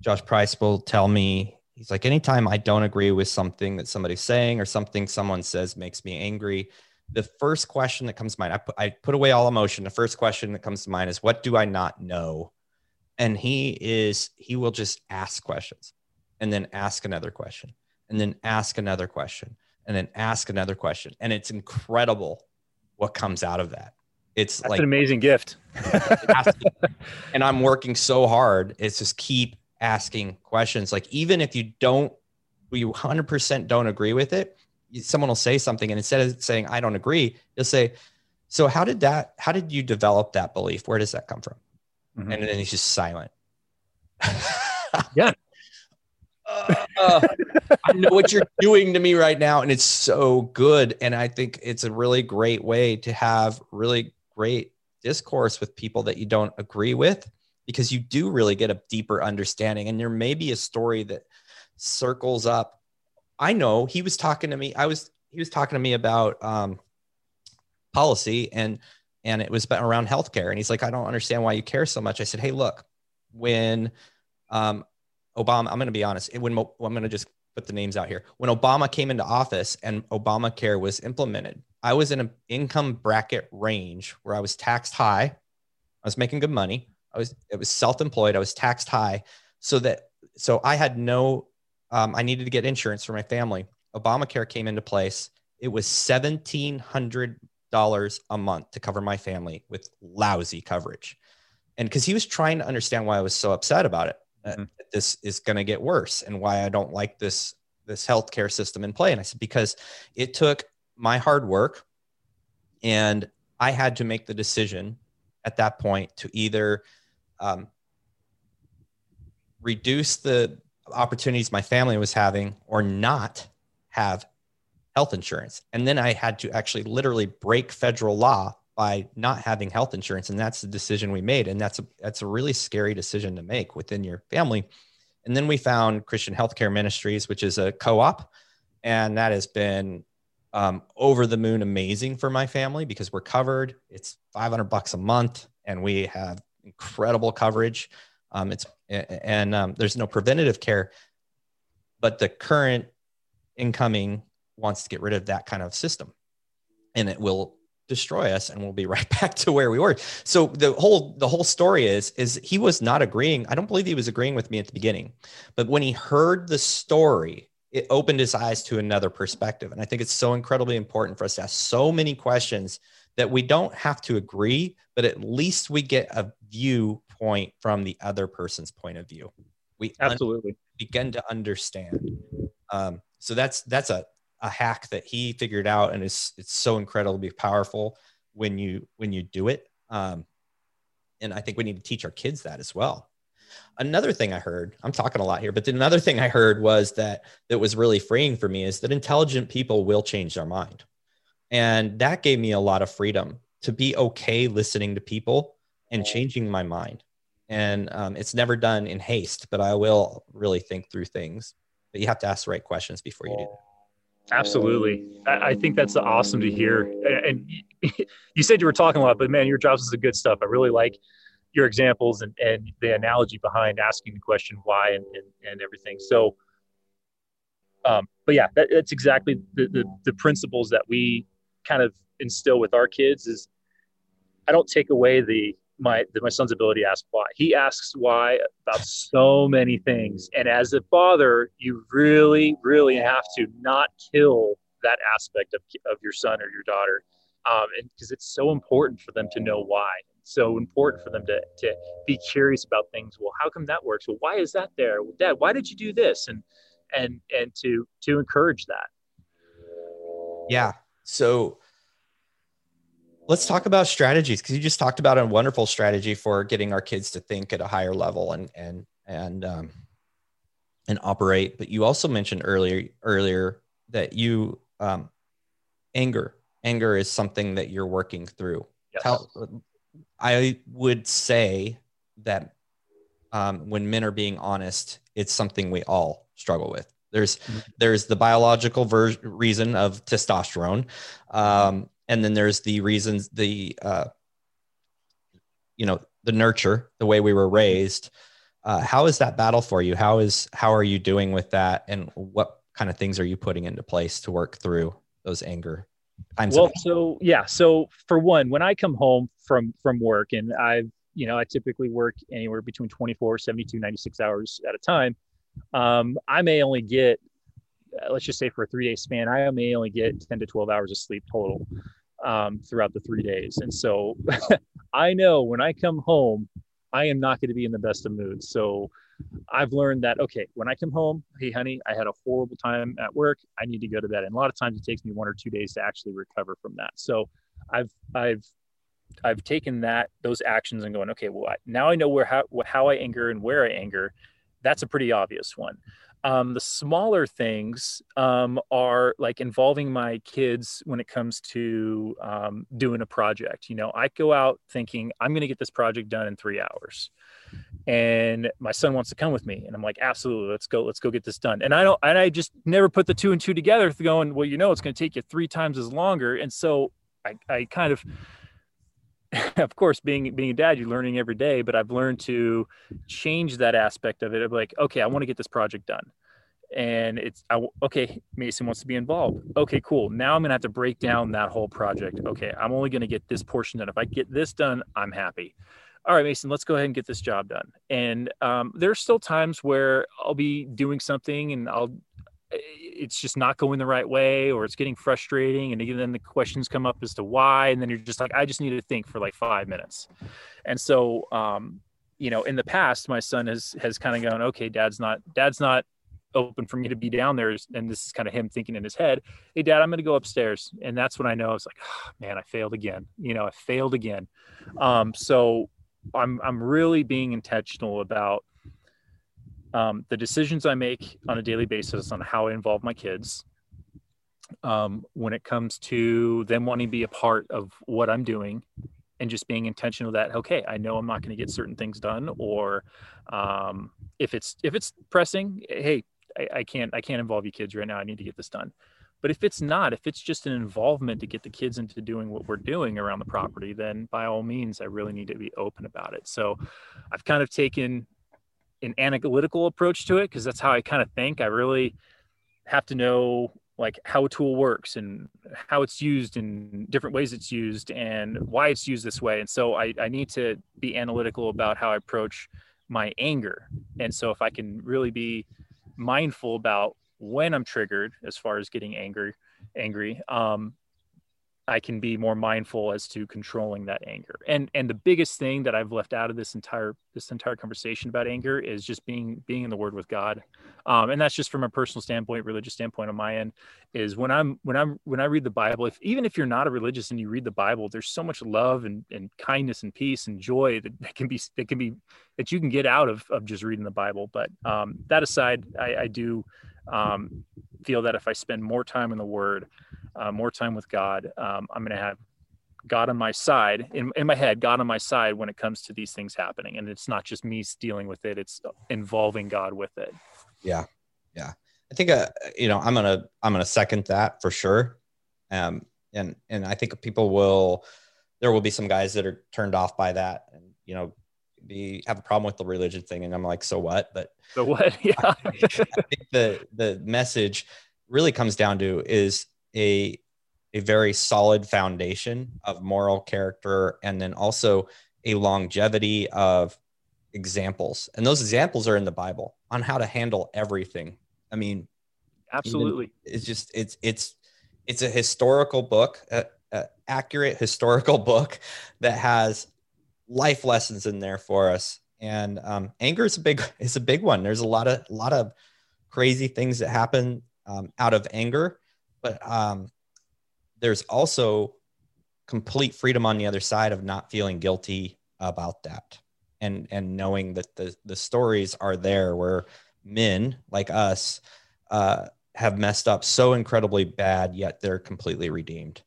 Josh Price will tell me, he's like, anytime I don't agree with something that somebody's saying or something someone says makes me angry, the first question that comes to mind, I put, I put away all emotion. The first question that comes to mind is, what do I not know? And he is, he will just ask questions and then ask another question and then ask another question and then ask another question. And it's incredible what comes out of that. It's That's like an amazing gift. and I'm working so hard. It's just keep asking questions. Like even if you don't, you 100% don't agree with it, someone will say something, and instead of saying I don't agree, you'll say, "So how did that? How did you develop that belief? Where does that come from?" Mhm. And then he's just silent. Yeah. Uh, I know what you're doing to me right now, and it's so good. And I think it's a really great way to have really great discourse with people that you don't agree with, because you do really get a deeper understanding. And there may be a story that circles up. I know he was talking to me. I was he was talking to me about um, policy and and it was around healthcare. And he's like, I don't understand why you care so much. I said, Hey, look, when um, Obama, I'm going to be honest. When Mo- I'm going to just put the names out here. When Obama came into office and Obamacare was implemented, I was in an income bracket range where I was taxed high. I was making good money. I was it was self-employed. I was taxed high, so that so I had no. Um, I needed to get insurance for my family. Obamacare came into place. It was seventeen hundred dollars a month to cover my family with lousy coverage, and because he was trying to understand why I was so upset about it that Mhm. this is going to get worse and why I don't like this this healthcare system in play. And I said because it took my hard work And I had to make the decision at that point to either um, reduce the opportunities my family was having or not have health insurance. And then I had to actually literally break federal law by not having health insurance. And that's the decision we made. And that's a, that's a really scary decision to make within your family. And then we found Christian Healthcare Ministries, which is a co op. And that has been um, over the moon amazing for my family because we're covered. It's 500 bucks a month and we have incredible coverage. Um, it's and um, there's no preventative care, but the current incoming wants to get rid of that kind of system, and it will destroy us, and we'll be right back to where we were. So the whole the whole story is is he was not agreeing. I don't believe he was agreeing with me at the beginning, but when he heard the story it opened his eyes to another perspective. And I think it's so incredibly important for us to ask so many questions that we don't have to agree, but at least we get a viewpoint from the other person's point of view. We absolutely un- begin to understand. Um, so that's that's a, a hack that he figured out, and it's it's so incredibly powerful when you when you do it. Um, and I think we need to teach our kids that as well. Another thing I heard, I'm talking a lot here, but another thing I heard was that that was really freeing for me is that intelligent people will change their mind. And that gave me a lot of freedom to be okay listening to people and changing my mind. And um, it's never done in haste, but I will really think through things. But you have to ask the right questions before you do that. Absolutely. I, think that's awesome to hear. And you said you were talking a lot, but man, your drops is the good stuff. I really like your examples and, and the analogy behind asking the question why and, and, and everything. So, um, but yeah, that, that's exactly the, the, the principles that we kind of instill with our kids is I don't take away the my my son's ability to ask why. He asks why about so many things, and as a father, you really, really have to not kill that aspect of of your son or your daughter, um, and because it's so important for them to know why. So important for them to to be curious about things. Well, how come that works? Well, why is that there? Well, Dad, why did you do this? And and and to to encourage that. Yeah. So let's talk about strategies because you just talked about a wonderful strategy for getting our kids to think at a higher level and and and um, and operate. But you also mentioned earlier earlier that you um, anger anger is something that you're working through. Yes. How, I would say that um, when men are being honest, it's something we all struggle with. There's mm-hmm. there's the biological ver- reason of testosterone. Um, and then there's the reasons the uh, you know the nurture the way we were raised. Uh, how is that battle for you? How is how are you doing with that? And what kind of things are you putting into place to work through those anger times well so yeah so for one when i come home from from work and i've you know i typically work anywhere between 24 72 96 hours at a time um, i may only get uh, let's just say for a three day span, I may only get 10 to 12 hours of sleep total um, throughout the three days. And so I know when I come home, I am not going to be in the best of moods. So I've learned that, okay, when I come home, hey, honey, I had a horrible time at work. I need to go to bed. And a lot of times it takes me one or two days to actually recover from that. So I've, I've, I've taken that, those actions and going, okay, well, I, now I know where, how, how I anger and where I anger. That's a pretty obvious one. Um, the smaller things um, are like involving my kids when it comes to um, doing a project. You know, I go out thinking I'm going to get this project done in three hours, and my son wants to come with me, and I'm like, absolutely, let's go, let's go get this done. And I don't, and I just never put the two and two together, going, well, you know, it's going to take you three times as longer, and so I, I kind of of course being being a dad you're learning every day but i've learned to change that aspect of it of like okay i want to get this project done and it's I, okay mason wants to be involved. Okay cool. Now i'm gonna have to break down that whole project. Okay i'm only gonna get this portion done. If i get this done i'm happy. All right mason let's go ahead and get this job done. And um, there's still times where i'll be doing something and i'll it's just not going the right way or it's getting frustrating and then the questions come up as to why and then you're just like i just need to think for like five minutes. And so um, you know in the past my son has has kind of gone okay dad's not dad's not open for me to be down there. And this is kind of him thinking in his head, Hey dad, I'm going to go upstairs. And that's when I know I was like, oh, man, I failed again. You know, I failed again. Um, so I'm, I'm really being intentional about um, the decisions I make on a daily basis on how I involve my kids. Um, when it comes to them wanting to be a part of what I'm doing and just being intentional that okay i know i'm not going to get certain things done or um, if it's if it's pressing hey I, I, can't i can't involve you kids right now i need to get this done but if it's not if it's just an involvement to get the kids into doing what we're doing around the property then by all means i really need to be open about it so i've kind of taken an analytical approach to it because that's how i kind of think i really have to know like how a tool works and how it's used in different ways it's used and why it's used this way. And so I, I need to be analytical about how I approach my anger. And so if I can really be mindful about when I'm triggered as far as getting angry, angry, um, I can be more mindful as to controlling that anger. And and the biggest thing that I've left out of this entire this entire conversation about anger is just being being in the Word with God. Um, and that's just from a personal standpoint, religious standpoint on my end. Is when I'm when I'm when I read the Bible, if even if you're not a religious and you read the Bible, there's so much love and, and kindness and peace and joy that, that can be that can be that you can get out of of just reading the Bible. But um, that aside, I, I do um, feel that if I spend more time in the Word uh, more time with God, um, I'm going to have God on my side in, in my head, God on my side when it comes to these things happening. And it's not just me dealing with it, it's involving God with it. Yeah. Yeah. I think, uh, you know, I'm going to, I'm going to second that for sure. Um, and, and I think people will, there will be some guys that are turned off by that and, you know, be have a problem with the religion thing. And I'm like, so what? But so what? Yeah. I, I think the, the message really comes down to is a a very solid foundation of moral character and then also a longevity of examples. And those examples are in the bible on how to handle everything. I mean absolutely. it's just it's it's it's a historical book a, a accurate historical book that has life lessons in there for us. And um, anger is a big is a big one. There's a lot of a lot of crazy things that happen um, out of anger but um, there's also complete freedom on the other side of not feeling guilty about that and and knowing that the the stories are there where men like us uh, have messed up so incredibly bad yet they're completely redeemed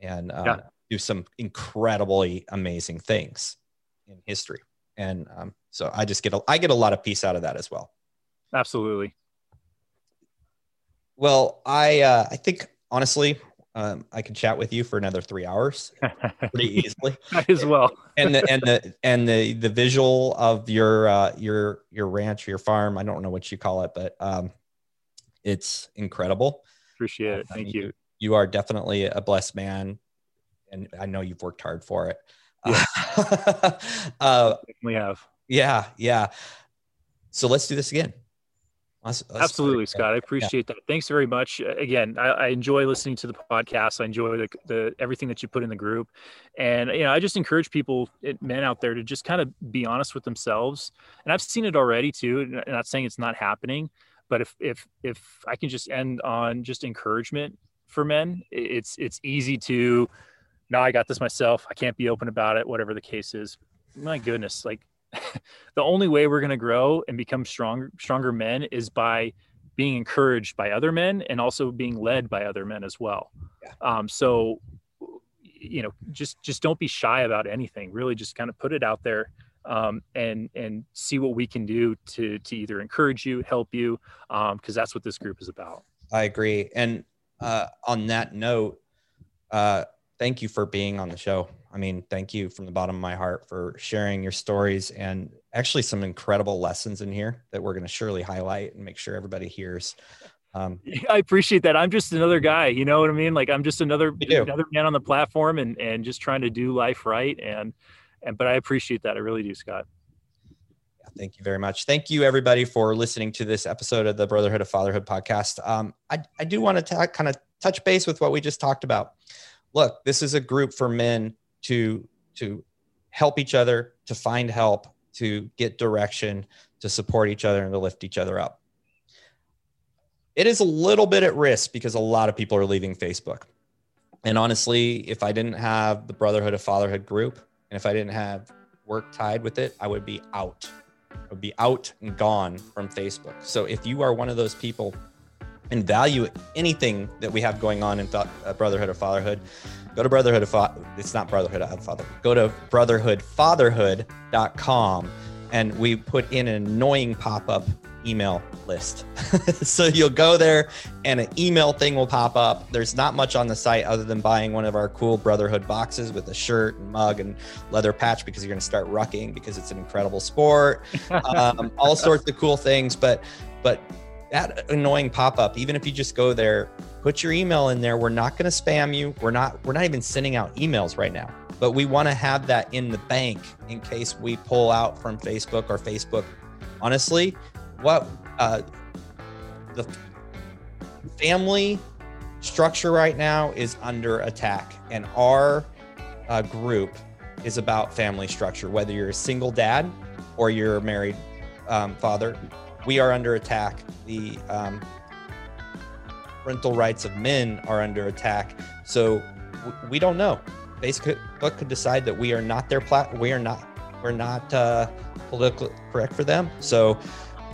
and uh, yeah. do some incredibly amazing things in history. And um, so i just get a, i get a lot of peace out of that as well. Absolutely well, I uh, I think honestly, um, I could chat with you for another three hours pretty easily as well. and the and the and the the visual of your uh, your your ranch, your farm. I don't know what you call it, but um, it's incredible. Appreciate it. Thank you. You are definitely a blessed man, and I know you've worked hard for it. Yeah. uh, we have. Yeah, yeah. So let's do this again. That's, that's Absolutely, Scott. I appreciate yeah. that. Thanks very much. Again, I, I, enjoy listening to the podcast. I enjoy the, the everything that you put in the group, and you know, I just encourage people, eh, men out there, to just kind of be honest with themselves. And I've seen it already too. I'm not saying it's not happening, but if if if I can just end on just encouragement for men, it's it's easy to, no, I got this myself. I can't be open about it. Whatever the case is. My goodness, like the only way we're going to grow and become stronger stronger men is by being encouraged by other men and also being led by other men as well. Yeah. um, so you know just just don't be shy about anything. Really just kind of put it out there um, and and see what we can do to to either encourage you help you because um, that's what this group is about. I agree. And uh, on that note uh, thank you for being on the show I mean, thank you from the bottom of my heart for sharing your stories and actually some incredible lessons in here that we're going to surely highlight and make sure everybody hears. Um, I appreciate that. I'm just another guy, you know what I mean? Like I'm just another another man on the platform and and just trying to do life right and and but I appreciate that. I really do, Scott. Yeah, thank you very much. Thank you everybody for listening to this episode of the Brotherhood of Fatherhood podcast. Um, I I do want to kind of touch base with what we just talked about. Look, this is a group for men to to help each other, to find help, to get direction, to support each other, and to lift each other up. it is a little bit at risk because a lot of people are leaving Facebook. And honestly, if I didn't have the Brotherhood of Fatherhood group, and if I didn't have work tied with it, I would be out. I would be out and gone from Facebook. So if you are one of those people and value anything that we have going on in uh, Brotherhood of Fatherhood, go to Brotherhood of Fa- it's not Brotherhood of Father. Go to brotherhoodfatherhood.com and we put in an annoying pop-up email list. so you'll go there and an email thing will pop up. There's not much on the site other than buying one of our cool Brotherhood boxes with a shirt and mug and leather patch because you're going to start rucking because it's an incredible sport. Um, all sorts of cool things, but but that annoying pop-up even if you just go there put your email in there. We're not going to spam you. We're not we're not even sending out emails right now but we want to have that in the bank in case we pull out from facebook or facebook. Honestly what uh, the family structure right now is under attack and our uh, group is about family structure whether you're a single dad or you're a married um, father we are under attack the um, parental rights of men are under attack so w- we don't know facebook could decide that we are not their plat we are not we're not uh, politically correct for them so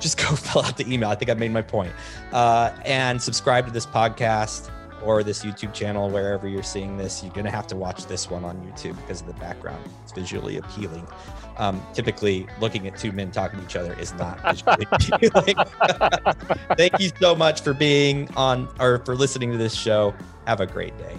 just go fill out the email. I think I made my point. Uh, and subscribe to this podcast or this YouTube channel, wherever you're seeing this. You're going to have to watch this one on YouTube because of the background. It's visually appealing. Um, typically, looking at two men talking to each other is not visually. Thank you so much for being on or for listening to this show. Have a great day.